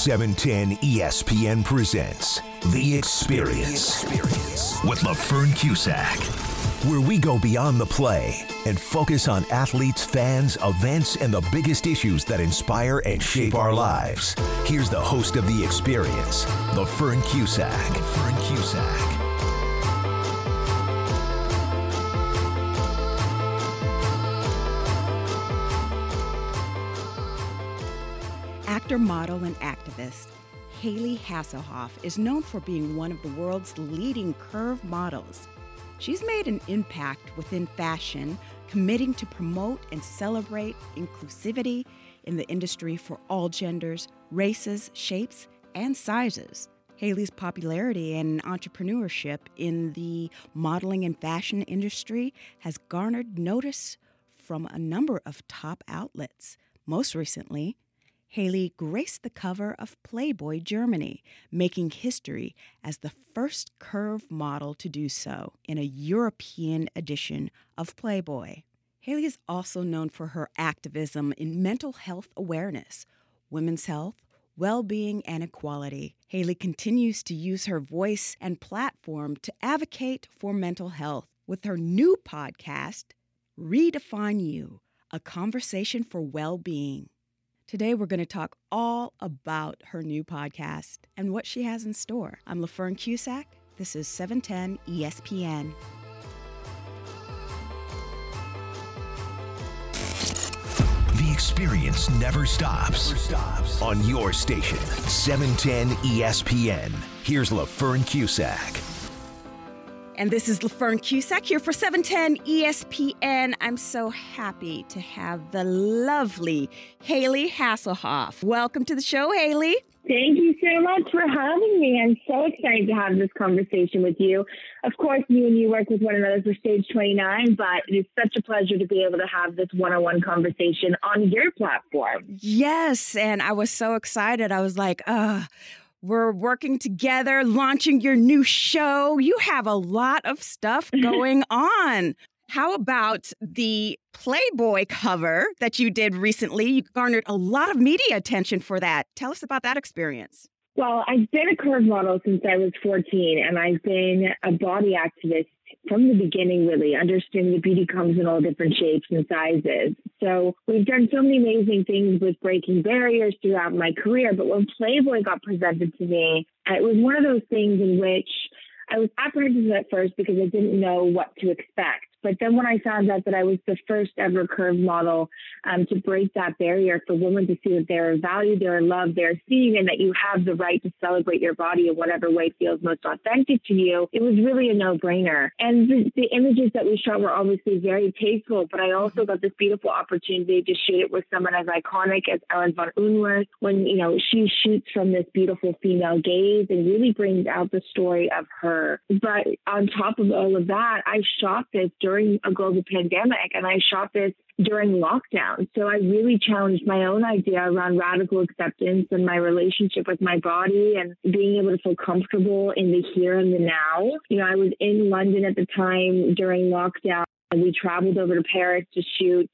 710 ESPN presents The Experience, the Experience. with LaFern Cusack, where we go beyond the play and focus on athletes, fans, events, and the biggest issues that inspire and shape our lives. Here's the host of The Experience, LaFern Cusack. LaFern Cusack. Actor, model, and activist Hayley Hasselhoff is known for being one of the world's leading curve models. She's made an impact within fashion, committing to promote and celebrate inclusivity in the industry for all genders, races, shapes, and sizes. Hayley's popularity and entrepreneurship in the modeling and fashion industry has garnered notice from a number of top outlets. Most recently, Hayley graced the cover of Playboy Germany, making history as the first curve model to do so in a European edition of Playboy. Hayley is also known for her activism in mental health awareness, women's health, well being, and equality. Hayley continues to use her voice and platform to advocate for mental health with her new podcast, Redefine You A Conversation for Well Being. Today, we're going to talk all about her new podcast and what she has in store. I'm LaFern Cusack. This is 710 ESPN. The experience never stops. Never stops. On your station, 710 ESPN. Here's LaFern Cusack. And this is LaFern Cusack here for 710 ESPN. I'm so happy to have the lovely Hayley Hasselhoff. Welcome to the show, Hayley. Thank you so much for having me. I'm so excited to have this conversation with you. Of course, you and you work with one another for Stage 29, but it is such a pleasure to be able to have this one on one conversation on your platform. Yes. And I was so excited. I was like, uh, we're working together, launching your new show. You have a lot of stuff going on. How about the Playboy cover that you did recently? You garnered a lot of media attention for that. Tell us about that experience. Well, I've been a curve model since I was 14, and I've been a body activist from the beginning, really, understanding that beauty comes in all different shapes and sizes. So we've done so many amazing things with breaking barriers throughout my career. But when Playboy got presented to me, uh, it was one of those things in which I was apprehensive at first because I didn't know what to expect. But then when I found out that I was the first ever curve model um, to break that barrier for women to see that they're valued, they're loved, they're seen, and that you have the right to celebrate your body in whatever way feels most authentic to you, it was really a no brainer. And the, the, images that we shot were obviously very tasteful, but I also got this beautiful opportunity to shoot it with someone as iconic as Ellen von Unwerth when, you know, she shoots from this beautiful female gaze and really brings out the story of her. But on top of all of that, I shot this during during a global pandemic, and I shot this during lockdown. So I really challenged my own idea around radical acceptance and my relationship with my body and being able to feel comfortable in the here and the now. You know, I was in London at the time during lockdown, and we traveled over to Paris to shoot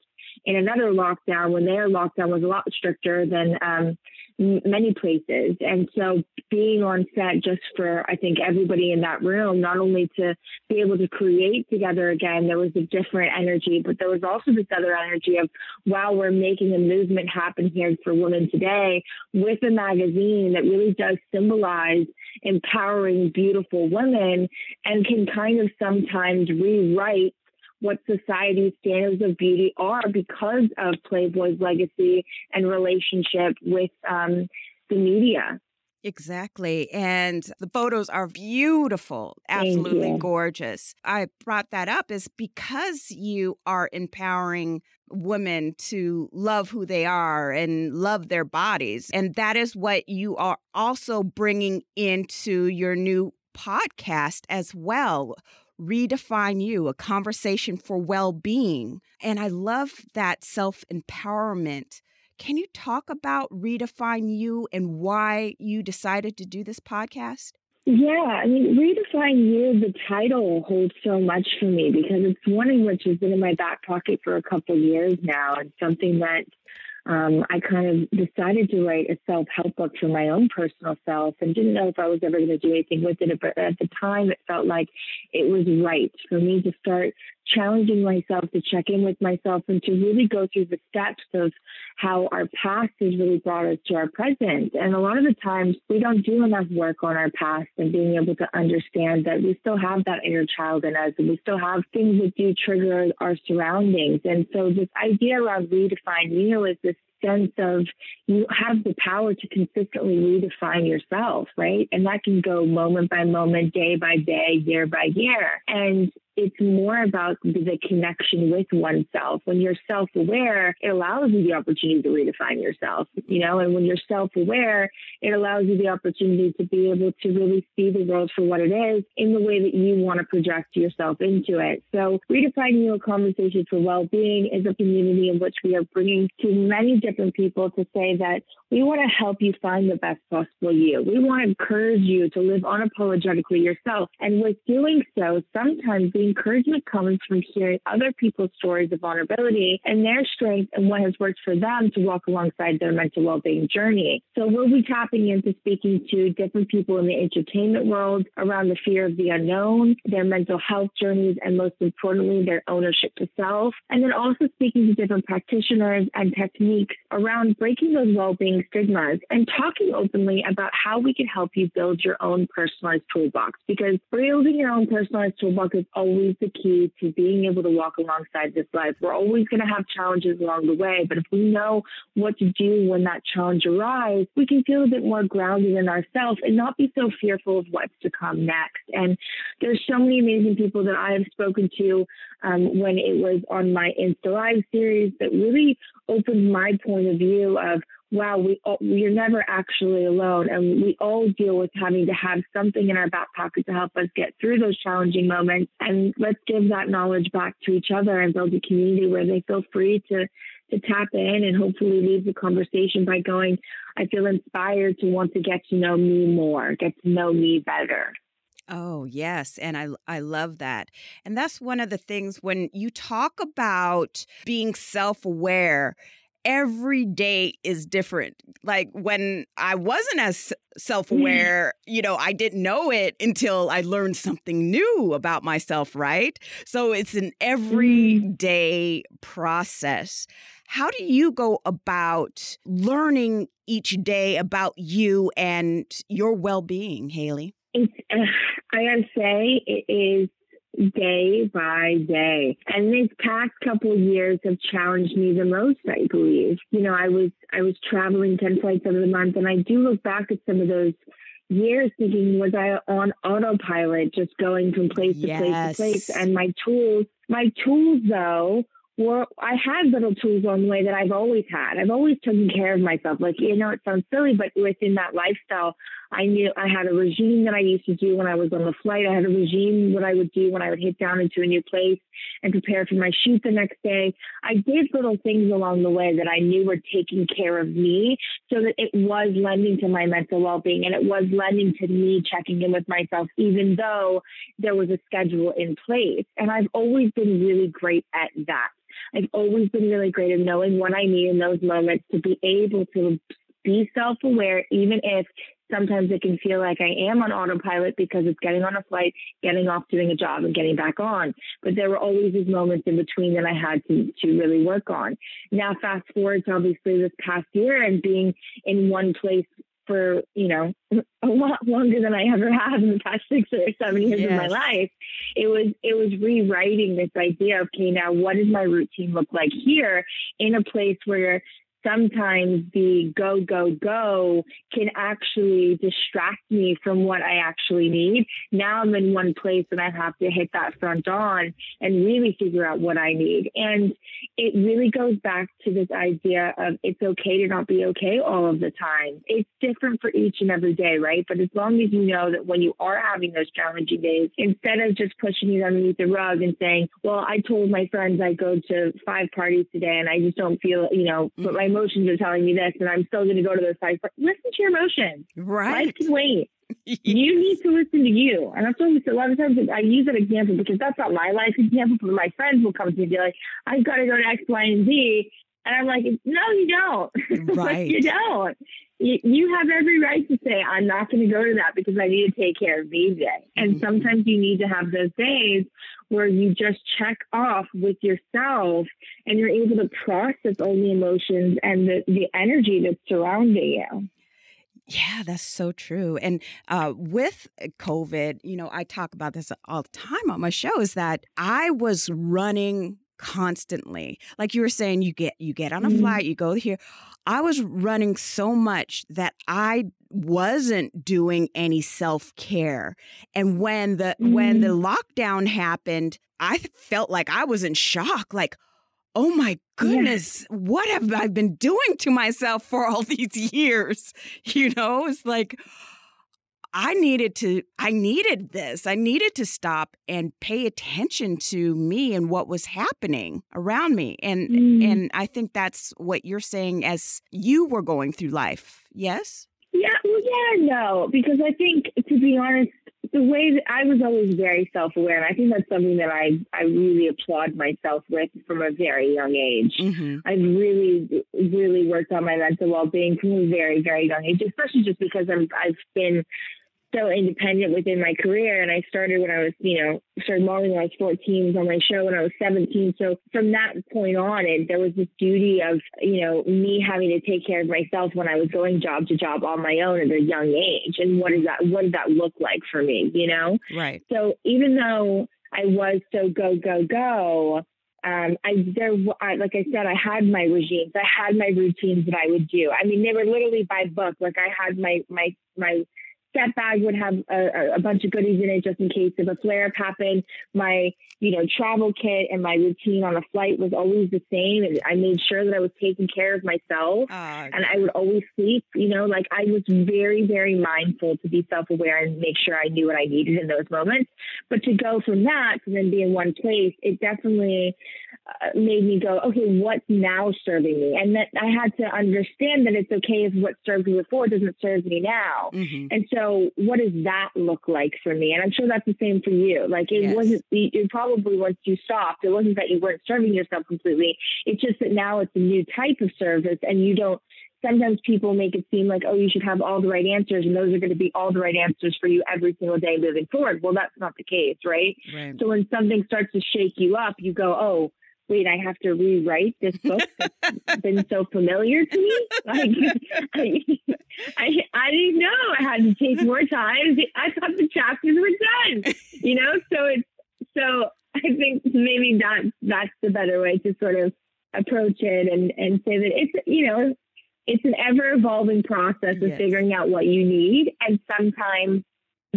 in another lockdown when their lockdown was a lot stricter than um, many places. And so being on set just for, I think, everybody in that room, not only to be able to create together again, there was a different energy, but there was also this other energy of, wow, we're making a movement happen here for women today with a magazine that really does symbolize empowering beautiful women and can kind of sometimes rewrite what society's standards of beauty are because of Playboy's legacy and relationship with um, the media. Exactly. And the photos are beautiful, absolutely gorgeous. I brought that up is because you are empowering women to love who they are and love their bodies. And that is what you are also bringing into your new podcast as well redefine you, a conversation for well being. And I love that self empowerment. Can you talk about Redefine You and why you decided to do this podcast? Yeah, I mean, Redefine You, the title holds so much for me because it's one in which has been in my back pocket for a couple years now and something that um, I kind of decided to write a self help book for my own personal self and didn't know if I was ever going to do anything with it. But at the time, it felt like it was right for me to start challenging myself to check in with myself and to really go through the steps of how our past has really brought us to our present. And a lot of the times we don't do enough work on our past and being able to understand that we still have that inner child in us and we still have things that do trigger our surroundings. And so this idea around redefine real is this sense of you have the power to consistently redefine yourself, right? And that can go moment by moment, day by day, year by year. And it's more about the connection with oneself. When you're self aware, it allows you the opportunity to redefine yourself, you know, and when you're self aware, it allows you the opportunity to be able to really see the world for what it is in the way that you want to project yourself into it. So, redefining your conversation for well being is a community in which we are bringing to many different people to say that we want to help you find the best possible you. We want to encourage you to live unapologetically yourself. And with doing so, sometimes the encouragement comes from hearing other people's stories of vulnerability and their strength and what has worked for them to walk alongside their mental well being journey. So we'll be tapping into speaking to different people in the entertainment world around the fear of the unknown, their mental health journeys, and most importantly, their ownership to self. And then also speaking to different practitioners and techniques around breaking those well being stigmas and talking openly about how we can help you build your own personalized toolbox because building your own personalized toolbox is always the key to being able to walk alongside this life. We're always going to have challenges along the way, but if we know what to do when that challenge arrives, we can feel a bit more grounded in ourselves and not be so fearful of what's to come next. And there's so many amazing people that I have spoken to um, when it was on my Insta Live series that really opened my point of view of wow, we we're never actually alone, and we all deal with having to have something in our back pocket to help us get through those challenging moments. And let's give that knowledge back to each other and build a community where they feel free to to tap in and hopefully leave the conversation by going, I feel inspired to want to get to know me more, get to know me better. Oh, yes. And I, I love that. And that's one of the things when you talk about being self aware every day is different. Like when I wasn't as mm. self aware, you know, I didn't know it until I learned something new about myself, right? So it's an mm. everyday process. How do you go about learning each day about you and your well being, Hayley? It's, uh, I gotta say, it is day by day. And these past couple of years have challenged me the most, I believe. You know, I was I was traveling 10 flights of the month and I do look back at some of those years thinking was I on autopilot just going from place to yes. place to place and my tools my tools though were I had little tools on the way that I've always had. I've always taken care of myself. Like, you know, it sounds silly, but within that lifestyle, I knew I had a regime that I used to do when I was on the flight. I had a regime what I would do when I would hit down into a new place and prepare for my shoot the next day. I did little things along the way that I knew were taking care of me so that it was lending to my mental well being and it was lending to me checking in with myself, even though there was a schedule in place. And I've always been really great at that. I've always been really great at knowing what I need in those moments to be able to be self aware, even if sometimes it can feel like I am on autopilot because it's getting on a flight, getting off doing a job and getting back on. But there were always these moments in between that I had to, to really work on. Now, fast forward to obviously this past year and being in one place for, you know, a lot longer than I ever have in the past six or seven years yes. of my life. It was it was rewriting this idea of okay, now what does my routine look like here in a place where sometimes the go, go, go can actually distract me from what I actually need. Now I'm in one place and I have to hit that front on and really figure out what I need. And it really goes back to this idea of it's okay to not be okay all of the time. It's different for each and every day, right? But as long as you know that when you are having those challenging days, instead of just pushing it underneath the rug and saying, well, I told my friends I go to five parties today and I just don't feel, you know, but my emotions are telling me this, and I'm still going to go to those sites. But listen to your emotions. Right. Life can wait. yes. You need to listen to you. And I've told you a lot of times I use that example because that's not my life example, but my friends will come to me and be like, I've got to go to X, Y, and Z. And I'm like, no, you don't. Right. you don't. You, you have every right to say, I'm not going to go to that because I need to take care of me today. And Mhm. sometimes you need to have those days where you just check off with yourself and you're able to process all the emotions and the, the energy that's surrounding you. Yeah, that's so true. And uh, with COVID, you know, I talk about this all the time on my show. Is that I was running constantly. Like you were saying, you get you get on a Mhm. flight, you go here. I was running so much that I wasn't doing any self care. And when the when the lockdown happened, I felt like I was in shock. Like, oh my goodness, what have I been doing to myself for all these years? You know, it's like I needed to I needed this. I needed to stop and pay attention to me and what was happening around me. And Mm. and I think that's what you're saying as you were going through life. Yes? Yeah, well, yeah, no, because I think to be honest, the way that I was always very self-aware, and I think that's something that I I really applaud myself with from a very young age. Mm-hmm. I've really, really worked on my mental well-being from a very, very young age, especially just because I'm, I've been so independent within my career. And I started when I was, you know, started modeling when I was 14, was on my show when I was 17. So from that point on, it, there was this duty of, you know, me having to take care of myself when I was going job to job on my own at a young age. And what does that, what does that look like for me, you know? Right. So even though I was so go go go, um, I there I, like I said, I had my regimes, I had my routines that I would do. I mean, they were literally by book. Like I had my my my set bag would have a, a bunch of goodies in it just in case if a flare up happened. My you know travel kit and my routine on a flight was always the same. And I made sure that I was taking care of myself Uh, and I would always sleep. You know, like I was very, very mindful to be self aware and make sure I knew what I needed in those moments. But to go from that to then be in one place, it definitely made me go, okay, what's now serving me? And that I had to understand that it's okay if what served me before doesn't serve me now. mhm. And so, what does that look like for me? And I'm sure that's the same for you. Like, it Yes. wasn't, it probably once you stopped, it wasn't that you weren't serving yourself completely. It's just that now it's a new type of service and you don't, sometimes people make it seem like, oh, you should have all the right answers and those are going to be all the right answers for you every single day moving forward. Well, that's not the case, right? Right. So when something starts to shake you up, you go, oh, wait, I have to rewrite this book that's been so familiar to me. Like, I, I, I didn't know I had to take more time. I thought the chapters were done, you know? So it's, so I think maybe that that's the better way to sort of approach it and, and say that it's, you know, it's an ever evolving process of Yes. figuring out what you need. And sometimes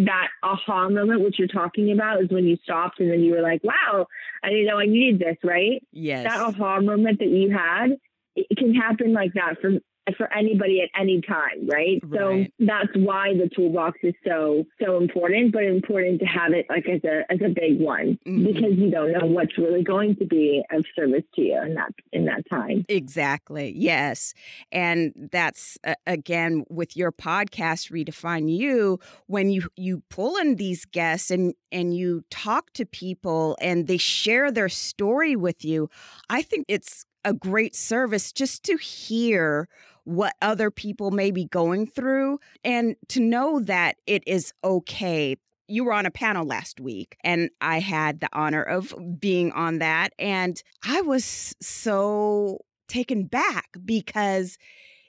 that aha moment, which you're talking about, is when you stopped and then you were like, wow, I didn't know I needed this, right? Yes. That aha moment that you had, it can happen like that for for anybody at any time, right? So that's why the toolbox is so so important, but important to have it like as a as a big one Mhm. because you don't know what's really going to be of service to you in that in that time. Exactly. Yes. And that's uh, again with your podcast redefine you when you you pull in these guests and and you talk to people and they share their story with you. I think it's a great service just to hear what other people may be going through and to know that it is okay. You were on a panel last week and I had the honor of being on that and I was so taken back because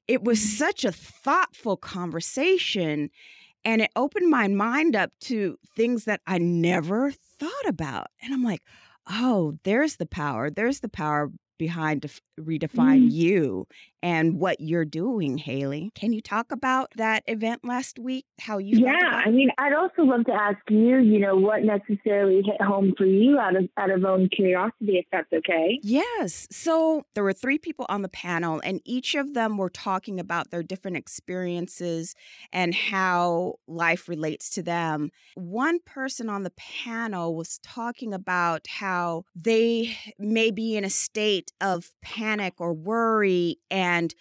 it was mm-hmm. such a thoughtful conversation and it opened my mind up to things that I never thought about and I'm like oh there's the power there's the power behind def- redefine Mm. you and what you're doing hayley can you talk about that event last week how you Yeah, I mean, I'd also love to ask you, you know, what necessarily hit home for you out of out of own curiosity, if that's okay. Yes. So there were three people on the panel, and each of them were talking about their different experiences and how life relates to them. One person on the panel was talking about how they may be in a state of panic or worry and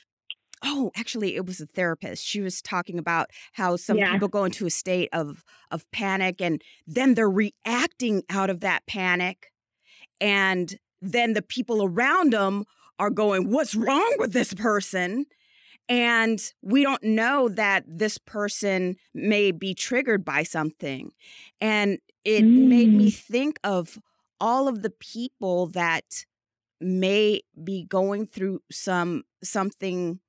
Oh, actually, it was a therapist. She was talking about how some Yeah. people go into a state of of panic, and then they're reacting out of that panic, and then the people around them are going, What's wrong with this person? And we don't know that this person may be triggered by something. And it mm. made me mm. think of all of the people that may be going through some something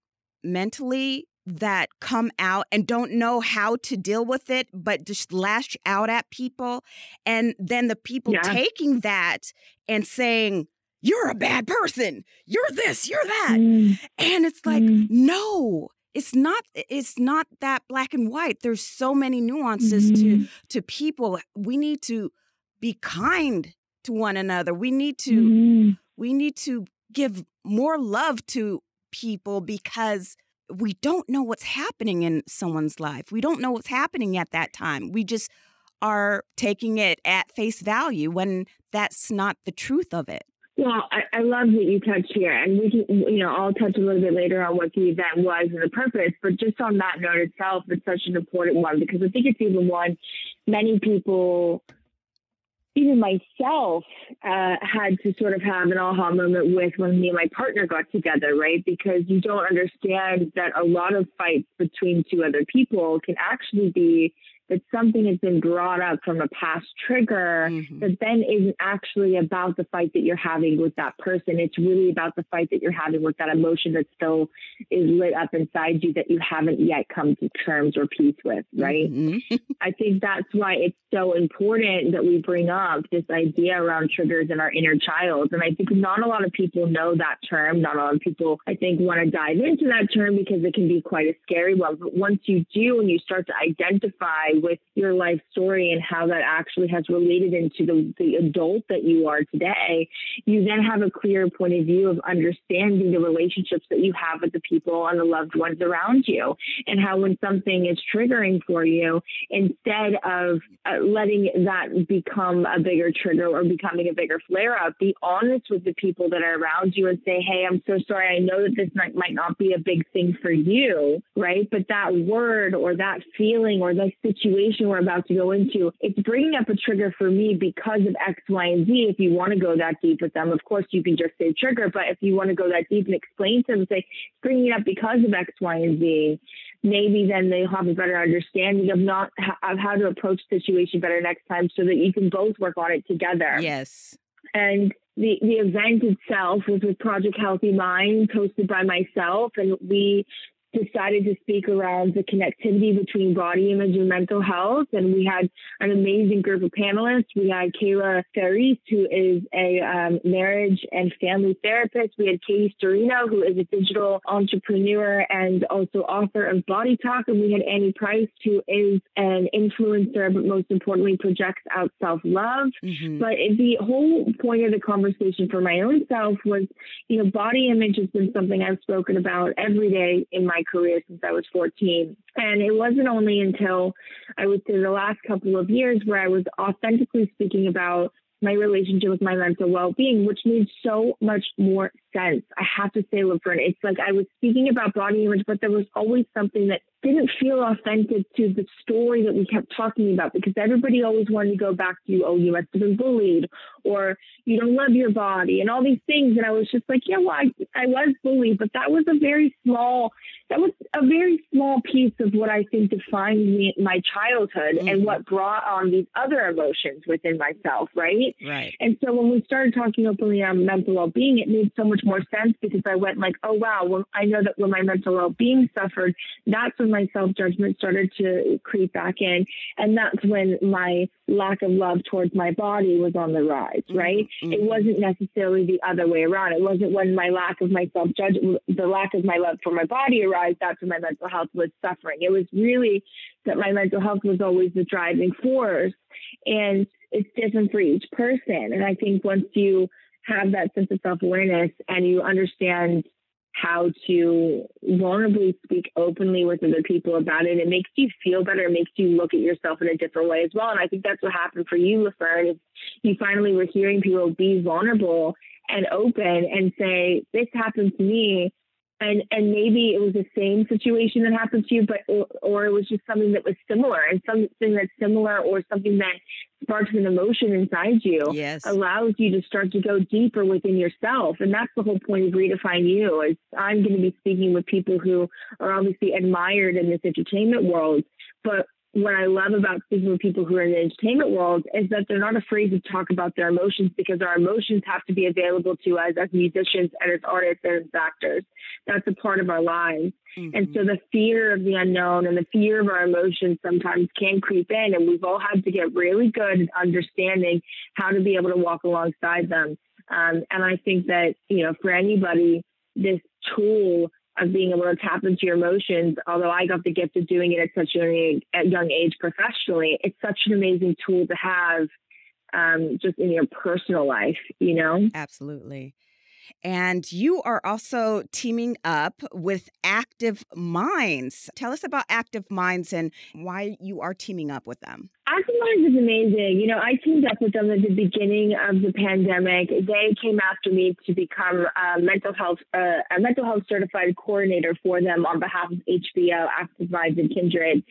mentally that come out and don't know how to deal with it but just lash out at people and then the people yeah. taking that and saying you're a bad person you're this you're that mm. and it's like mm. no it's not it's not that black and white there's so many nuances mm-hmm. to to people we need to be kind to one another we need to mm-hmm. We need to give more love to people because we don't know what's happening in someone's life. We don't know what's happening at that time. We just are taking it at face value when that's not the truth of it. Well, I, I love that you touched here, and we can, you know, I'll touch a little bit later on what the event was and the purpose. But just on that note itself, it's such an important one because I think it's even one many people even myself uh, had to sort of have an aha moment with when me and my partner got together, right? Because you don't understand that a lot of fights between two other people can actually be that something has been brought up from a past trigger mm-hmm. that then isn't actually about the fight that you're having with that person. It's really about the fight that you're having with that emotion that still is lit up inside you that you haven't yet come to terms or peace with, right? Mm-hmm. I think that's why it's so important that we bring up this idea around triggers in our inner child. And I think not a lot of people know that term. Not a lot of people, I think, want to dive into that term because it can be quite a scary one. But once you do and you start to identify with your life story and how that actually has related into the, the adult that you are today, you then have a clear point of view of understanding the relationships that you have with the people and the loved ones around you. And how when something is triggering for you, instead of uh, letting that become a bigger trigger or becoming a bigger flare up, be honest with the people that are around you and say, Hey, I'm so sorry. I know that this might, might not be a big thing for you, right? But that word or that feeling or the situation we're about to go into, it's bringing up a trigger for me because of X, Y, and Z. If you want to go that deep with them, of course, you can just say trigger. But if you want to go that deep and explain to them, say, bringing it up because of X, Y, and Z, maybe then they'll have a better understanding of not of how to approach the situation better next time so that you can both work on it together. Yes. And the, the event itself was with Project Healthy Mind, hosted by myself, and we decided to speak around the connectivity between body image and mental health. And we had an amazing group of panelists. We had Kayla Ferris, who is a um, marriage and family therapist. We had Katie Sturino, who is a digital entrepreneur and also author of Body Talk. And we had Annie Price, who is an influencer, but most importantly, projects out self love. Mm-hmm. But the whole point of the conversation for my own self was, you know, body image has been something I've spoken about every day in my my career since I was 14. And it wasn't only until I would say the last couple of years where I was authentically speaking about my relationship with my mental well-being, which made so much more sense. I have to say, LaFern, it's like I was speaking about body image, but there was always something that didn't feel authentic to the story that we kept talking about because everybody always wanted to go back to, oh, you must have been bullied or you don't love your body and all these things. And I was just like, yeah, well, I, I was bullied, but that was a very small, that was a very small piece of what I think defined me, my childhood mm-hmm. and what brought on these other emotions within myself, right? Right. And so when we started talking openly on mental well-being, it made so much more sense because I went like, oh, wow, well, I know that when my mental well-being suffered, that's when my self judgment started to creep back in. And that's when my lack of love towards my body was on the rise, mm-hmm. right? Mm-hmm. It wasn't necessarily the other way around. It wasn't when my lack of my self judgment, the lack of my love for my body arose, that's when my mental health was suffering. It was really that my mental health was always the driving force. And it's different for each person. And I think once you have that sense of self awareness and you understand how to vulnerably speak openly with other people about it. It makes you feel better. It makes you look at yourself in a different way as well. And I think that's what happened for you, LaFern, is you finally were hearing people be vulnerable and open and say, this happened to me. And and maybe it was the same situation that happened to you but or, or it was just something that was similar and something that's similar or something that sparks an emotion inside you yes. allows you to start to go deeper within yourself and that's the whole point of redefine you is i'm going to be speaking with people who are obviously admired in this entertainment world but what I love about speaking with people who are in the entertainment world is that they're not afraid to talk about their emotions because our emotions have to be available to us as musicians and as artists and as actors. That's a part of our lives. Mm-hmm. And so the fear of the unknown and the fear of our emotions sometimes can creep in. And we've all had to get really good at understanding how to be able to walk alongside them. Um, and I think that, you know, for anybody, this tool of being able to tap into your emotions. Although I got the gift of doing it at such a young age professionally, it's such an amazing tool to have um, just in your personal life, you know? Absolutely. And you are also teaming up with Active Minds. Tell us about Active Minds and why you are teaming up with them. Active Minds is amazing. You know, I with them at the beginning of the pandemic. They came after me to become a mental health uh, a mental health certified coordinator for them on behalf of HBO, Active Minds, and Kindred.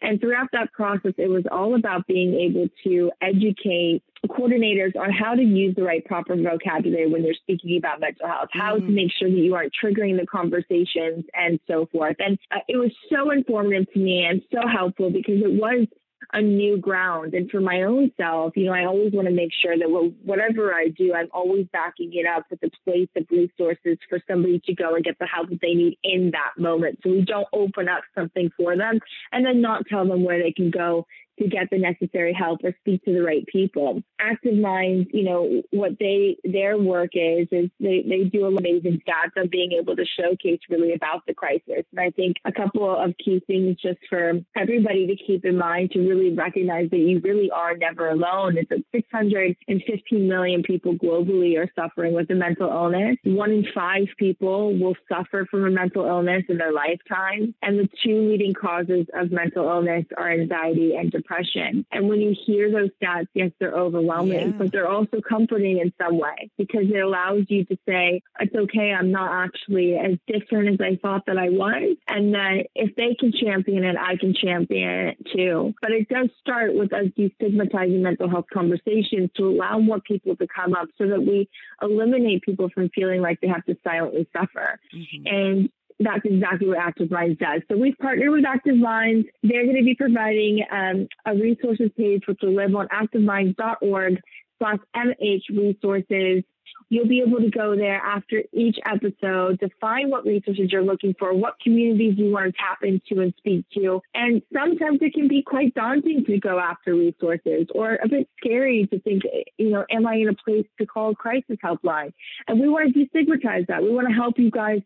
And throughout that process, it was all about being able to educate coordinators on how to use the right proper vocabulary when they're speaking about mental health, how mm-hmm. to make sure that you aren't triggering the conversations and so forth. And uh, it was so informative to me and so helpful because it was a new ground. And for my own self, you know, I always want to make sure that whatever I do, I'm always backing it up with a place of resources for somebody to go and get the help that they need in that moment. So we don't open up something for them and then not tell them where they can go to get the necessary help or speak to the right people. Active Minds, you know, what they their work is is they, they do amazing stats on being able to showcase really about the crisis. And I think a couple of key things just for everybody to keep in mind to really recognize that you really are never alone. It's that 615 million people globally are suffering with a mental illness. One in five people will suffer from a mental illness in their lifetime. And the two leading causes of mental illness are anxiety and depression depression. And when you hear those stats, yes, they're overwhelming, yeah. but they're also comforting in some way because it allows you to say, it's okay, I'm not actually as different as I thought that I was. And that if they can champion it, I can champion it too. But it does start with us destigmatizing mental health conversations to allow more people to come up so that we eliminate people from feeling like they have to silently suffer. Mm-hmm. And that's exactly what Active Minds does. So we've partnered with Active Minds. They're going to be providing um, a resources page which will live on activeminds.org slash MH resources. You'll be able to go there after each episode to find what resources you're looking for, what communities you want to tap into and speak to. And sometimes it can be quite daunting to go after resources or a bit scary to think, you know, am I in a place to call crisis helpline? And we want to destigmatize that. We want to help you guys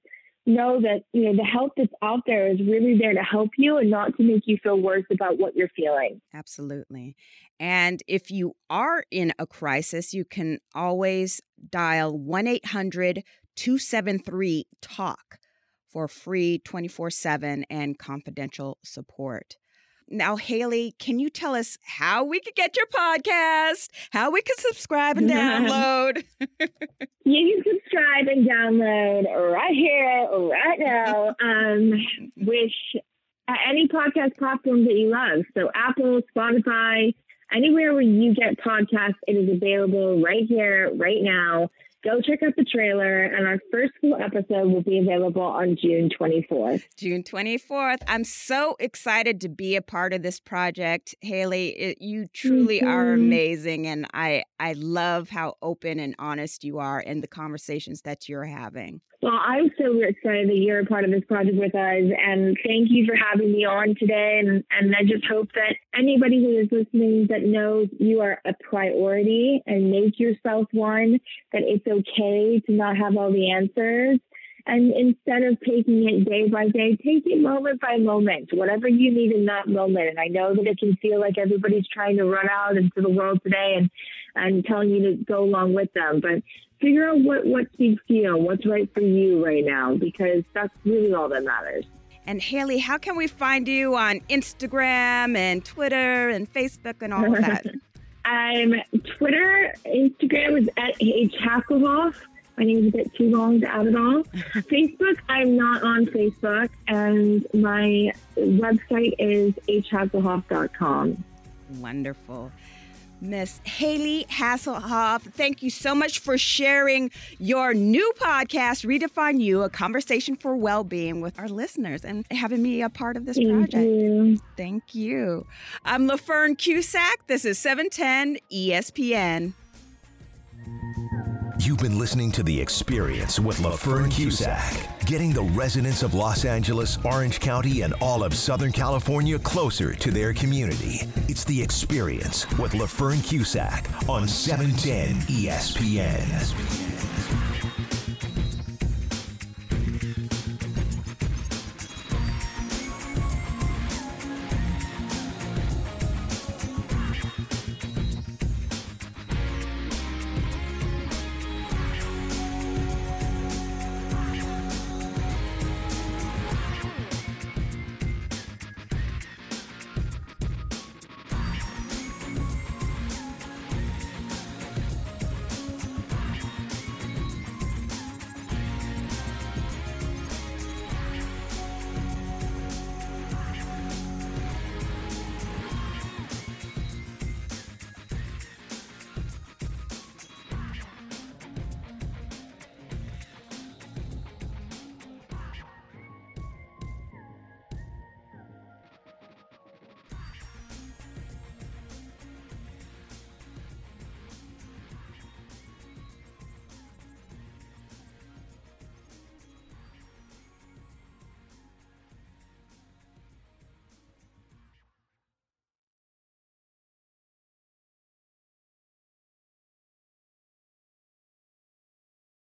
know that you know the help that's out there is really there to help you and not to make you feel worse about what you're feeling. Absolutely. And if you are in a crisis you can always dial 1-800-273 talk for free 24/7 and confidential support now, Hayley, can you tell us how we could get your podcast, how we could subscribe and download? you can subscribe and download right here, right now, um, with any podcast platform that you love. So, Apple, Spotify, anywhere where you get podcasts, it is available right here, right now go check out the trailer. And our first full episode will be available on June 24th. June 24th. I'm so excited to be a part of this project. Hayley, it, you truly mm-hmm. are amazing. And I, I love how open and honest you are in the conversations that you're having. Well, I'm so excited that you're a part of this project with us. And thank you for having me on today. And, and I just hope that anybody who is listening that knows you are a priority and make yourself one, that it's okay to not have all the answers. And instead of taking it day by day, take it moment by moment, whatever you need in that moment. And I know that it can feel like everybody's trying to run out into the world today and, and telling you to go along with them. But figure out what, what speaks to you, what's right for you right now, because that's really all that matters. And Hayley, how can we find you on Instagram and Twitter and Facebook and all of that? I'm Twitter, Instagram is at H Hasselhoff. My name is a bit too long to add it all. Facebook, I'm not on Facebook, and my website is hhasselhoff.com. Wonderful. Miss Hayley Hasselhoff, thank you so much for sharing your new podcast, Redefine You, a conversation for well-being with our listeners and having me a part of this Thank project. You. Thank you. I'm LaFern Cusack. This is 710 ESPN. You've been listening to The Experience with LaFern Cusack, getting the residents of Los Angeles, Orange County, and all of Southern California closer to their community. It's The Experience with LaFern Cusack on 710 ESPN.